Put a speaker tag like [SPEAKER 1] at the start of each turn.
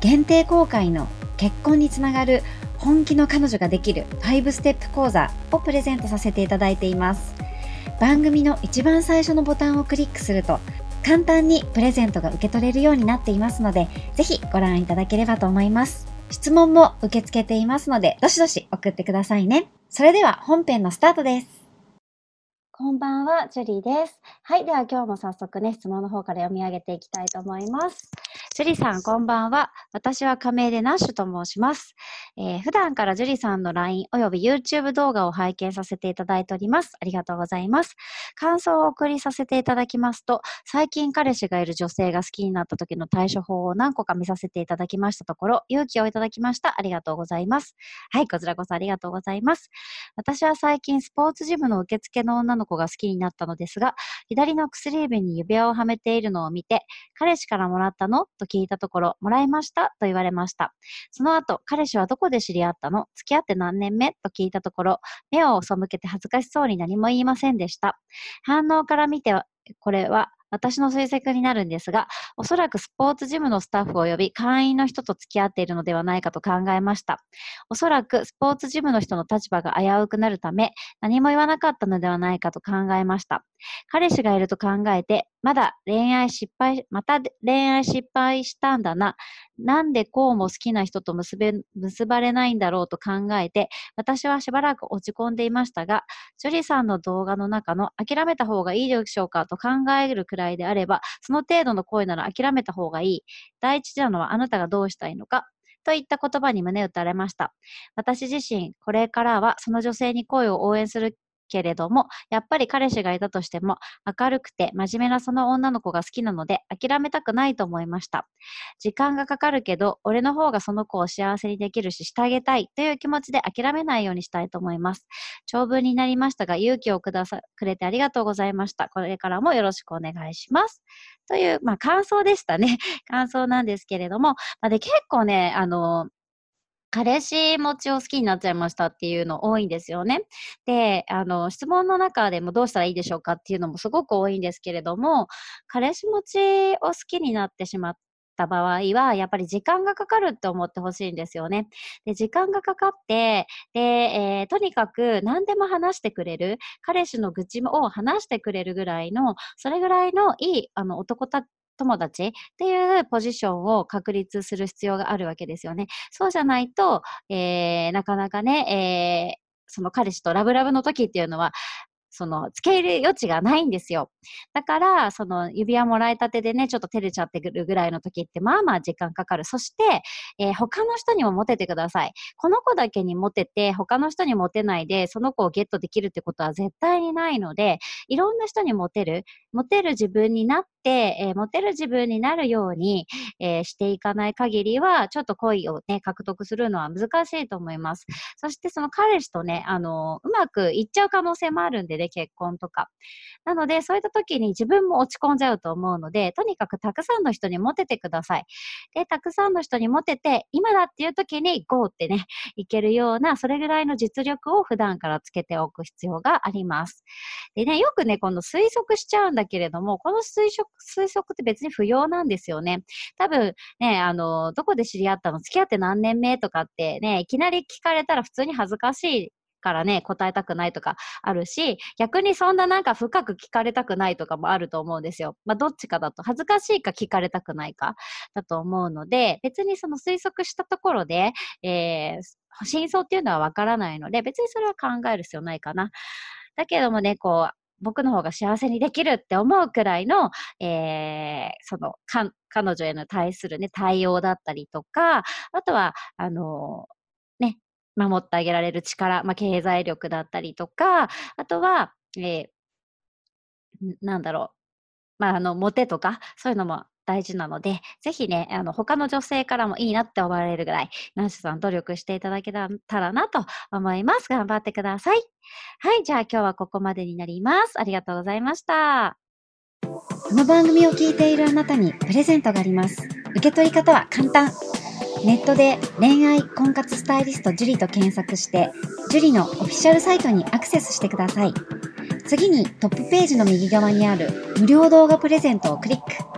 [SPEAKER 1] 限定公開の結婚につながる本気の彼女ができる5ステップ講座をプレゼントさせていただいています番組の一番最初のボタンをクリックすると簡単にプレゼントが受け取れるようになっていますのでぜひご覧いただければと思います質問も受け付けていますのでどしどし送ってくださいねそれでは本編のスタートですこんばんは、ジュリーです。はい、では今日も早速ね、質問の方から読み上げていきたいと思います。ジュリさん、こんばんは。私は仮名でナッシュと申します。えー、普段からジュリさんの LINE および YouTube 動画を拝見させていただいております。ありがとうございます。感想をお送りさせていただきますと、最近彼氏がいる女性が好きになった時の対処法を何個か見させていただきましたところ、勇気をいただきました。ありがとうございます。はい、こちらこそありがとうございます。私は最近スポーツジムの受付の女の子が好きになったのですが、左の薬指に指輪をはめているのを見て、彼氏からもらったの？と聞いたところ、もらいましたと言われました。その後、彼氏はどこで知り合ったの？付き合って何年目？と聞いたところ、目を背けて恥ずかしそうに何も言いませんでした。反応から見て、これは私の推測になるんですが、おそらくスポーツジムのスタッフを呼び、会員の人と付き合っているのではないかと考えました。おそらくスポーツジムの人の立場が危うくなるため、何も言わなかったのではないかと考えました。彼氏がいると考えて、まだ恋愛失敗、また恋愛失敗したんだな。なんでこうも好きな人と結べ、結ばれないんだろうと考えて、私はしばらく落ち込んでいましたが、ジョリさんの動画の中の諦めた方がいいでしょうかと考えるくらいであれば、その程度の声なら諦めた方がいい。第一なのはあなたがどうしたいのか。といった言葉に胸打たれました。私自身、これからはその女性に声を応援するけれども、やっぱり彼氏がいたとしても、明るくて真面目なその女の子が好きなので、諦めたくないと思いました。時間がかかるけど、俺の方がその子を幸せにできるし、してあげたいという気持ちで諦めないようにしたいと思います。長文になりましたが、勇気をくださ、くれてありがとうございました。これからもよろしくお願いします。という、まあ、感想でしたね。感想なんですけれども、まあ、で結構ね、あの、彼氏持ちを好きになっちゃいましたっていうの多いんですよね。で、あの、質問の中でもどうしたらいいでしょうかっていうのもすごく多いんですけれども、彼氏持ちを好きになってしまった場合は、やっぱり時間がかかるって思ってほしいんですよね。で、時間がかかって、で、えー、とにかく何でも話してくれる、彼氏の愚痴を話してくれるぐらいの、それぐらいのいいあの男た友達っていうポジションを確立する必要があるわけですよね。そうじゃないと、えー、なかなかね、えー、その彼氏とラブラブの時っていうのは、その、付け入れ余地がないんですよ。だから、その、指輪もらいたてでね、ちょっと照れちゃってくるぐらいの時って、まあまあ時間かかる。そして、えー、他の人にもモテてください。この子だけにモテて、他の人にモテないで、その子をゲットできるってことは絶対にないので、いろんな人にモテる、モテる自分になって、えー、モテる自分になるように、えー、していかない限りは、ちょっと恋をね、獲得するのは難しいと思います。そしてその彼氏とね、あの、うまくいっちゃう可能性もあるんでね、結婚とか。なので、そういった時に自分も落ち込んじゃうと思うので、とにかくたくさんの人にモテてください。で、たくさんの人にモテて、今だっていう時に GO ってね、いけるような、それぐらいの実力を普段からつけておく必要があります。でね、よくね、この推測しちゃうんだけれども、この推測、推測って別に不要なんですよね。多分ね、あの、どこで知り合ったの？付き合って何年目とかってね、いきなり聞かれたら普通に恥ずかしいからね、答えたくないとかあるし、逆にそんななんか深く聞かれたくないとかもあると思うんですよ。まあ、どっちかだと恥ずかしいか聞かれたくないかだと思うので、別にその推測したところで、えー、真相っていうのはわからないので、別にそれは考える必要ないかな。だけどもね、こう、僕の方が幸せにできるって思うくらいの、えー、その、か彼女への対するね、対応だったりとか、あとは、あのね、守ってあげられる力、まあ、経済力だったりとか、あとは、えー、なんだろう、まあ、あの、モテとか、そういうのも大事なので、ぜひね、あの、他の女性からもいいなって思われるぐらい、ナンシさん努力していただけたらなと思います。頑張ってください。はい、じゃあ今日はここまでになります。ありがとうございました。この番組を聞いているあなたにプレゼントがあります。受け取り方は簡単。ネットで恋愛婚活スタイリスト樹と検索して、樹のオフィシャルサイトにアクセスしてください。次にトップページの右側にある無料動画プレゼントをクリック。